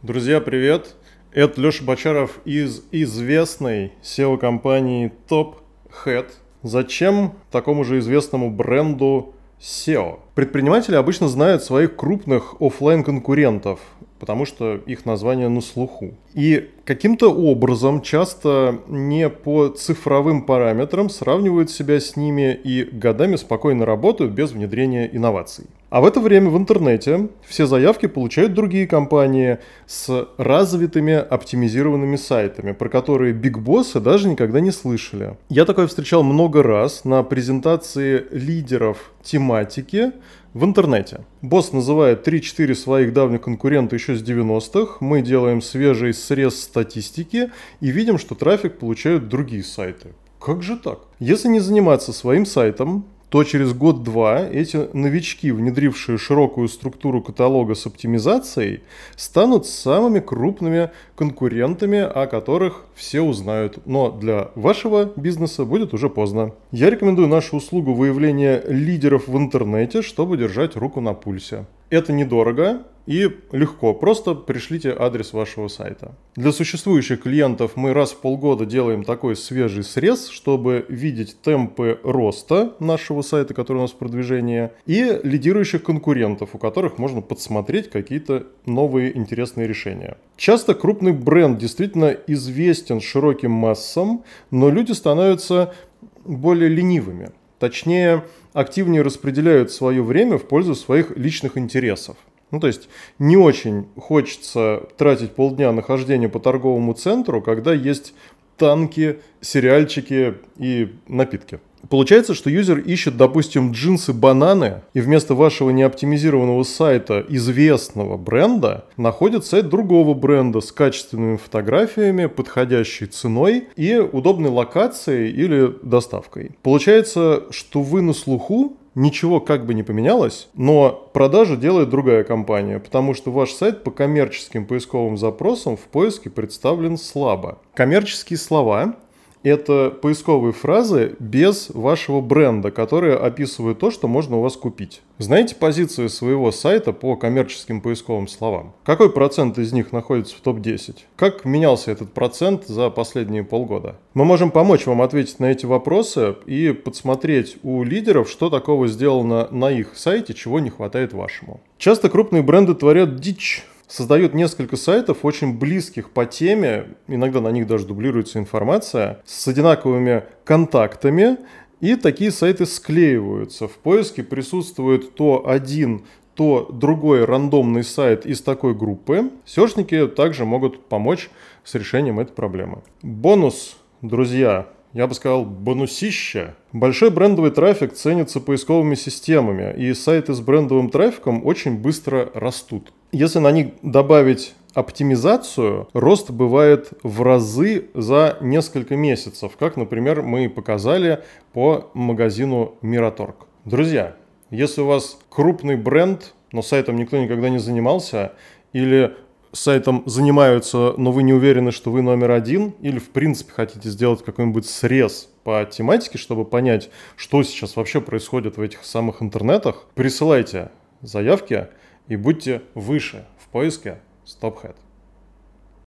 Друзья, привет! Это Леша Бочаров из известной SEO-компании Top Hat. Зачем такому же известному бренду SEO? Предприниматели обычно знают своих крупных офлайн конкурентов потому что их название на слуху. И каким-то образом, часто не по цифровым параметрам, сравнивают себя с ними и годами спокойно работают без внедрения инноваций. А в это время в интернете все заявки получают другие компании с развитыми оптимизированными сайтами, про которые бигбоссы даже никогда не слышали. Я такое встречал много раз на презентации лидеров тематики в интернете. Босс называет 3-4 своих давних конкурента еще с 90-х. Мы делаем свежий срез статистики и видим, что трафик получают другие сайты. Как же так? Если не заниматься своим сайтом, то через год-два эти новички, внедрившие широкую структуру каталога с оптимизацией, станут самыми крупными конкурентами, о которых все узнают. Но для вашего бизнеса будет уже поздно. Я рекомендую нашу услугу выявления лидеров в интернете, чтобы держать руку на пульсе. Это недорого, и легко, просто пришлите адрес вашего сайта. Для существующих клиентов мы раз в полгода делаем такой свежий срез, чтобы видеть темпы роста нашего сайта, который у нас в продвижении, и лидирующих конкурентов, у которых можно подсмотреть какие-то новые интересные решения. Часто крупный бренд действительно известен широким массам, но люди становятся более ленивыми. Точнее, активнее распределяют свое время в пользу своих личных интересов. Ну, то есть не очень хочется тратить полдня нахождения по торговому центру, когда есть танки, сериальчики и напитки. Получается, что юзер ищет, допустим, джинсы-бананы, и вместо вашего неоптимизированного сайта известного бренда находит сайт другого бренда с качественными фотографиями, подходящей ценой и удобной локацией или доставкой. Получается, что вы на слуху, ничего как бы не поменялось, но продажи делает другая компания, потому что ваш сайт по коммерческим поисковым запросам в поиске представлен слабо. Коммерческие слова это поисковые фразы без вашего бренда, которые описывают то, что можно у вас купить. Знаете позиции своего сайта по коммерческим поисковым словам? Какой процент из них находится в топ-10? Как менялся этот процент за последние полгода? Мы можем помочь вам ответить на эти вопросы и подсмотреть у лидеров, что такого сделано на их сайте, чего не хватает вашему. Часто крупные бренды творят дичь создают несколько сайтов, очень близких по теме, иногда на них даже дублируется информация, с одинаковыми контактами, и такие сайты склеиваются. В поиске присутствует то один, то другой рандомный сайт из такой группы. Сешники также могут помочь с решением этой проблемы. Бонус, друзья, я бы сказал, бонусища. Большой брендовый трафик ценится поисковыми системами, и сайты с брендовым трафиком очень быстро растут. Если на них добавить оптимизацию, рост бывает в разы за несколько месяцев, как, например, мы показали по магазину Miraторг. Друзья, если у вас крупный бренд, но сайтом никто никогда не занимался, или сайтом занимаются, но вы не уверены, что вы номер один, или в принципе хотите сделать какой-нибудь срез по тематике, чтобы понять, что сейчас вообще происходит в этих самых интернетах, присылайте заявки, и будьте выше в поиске StopHead.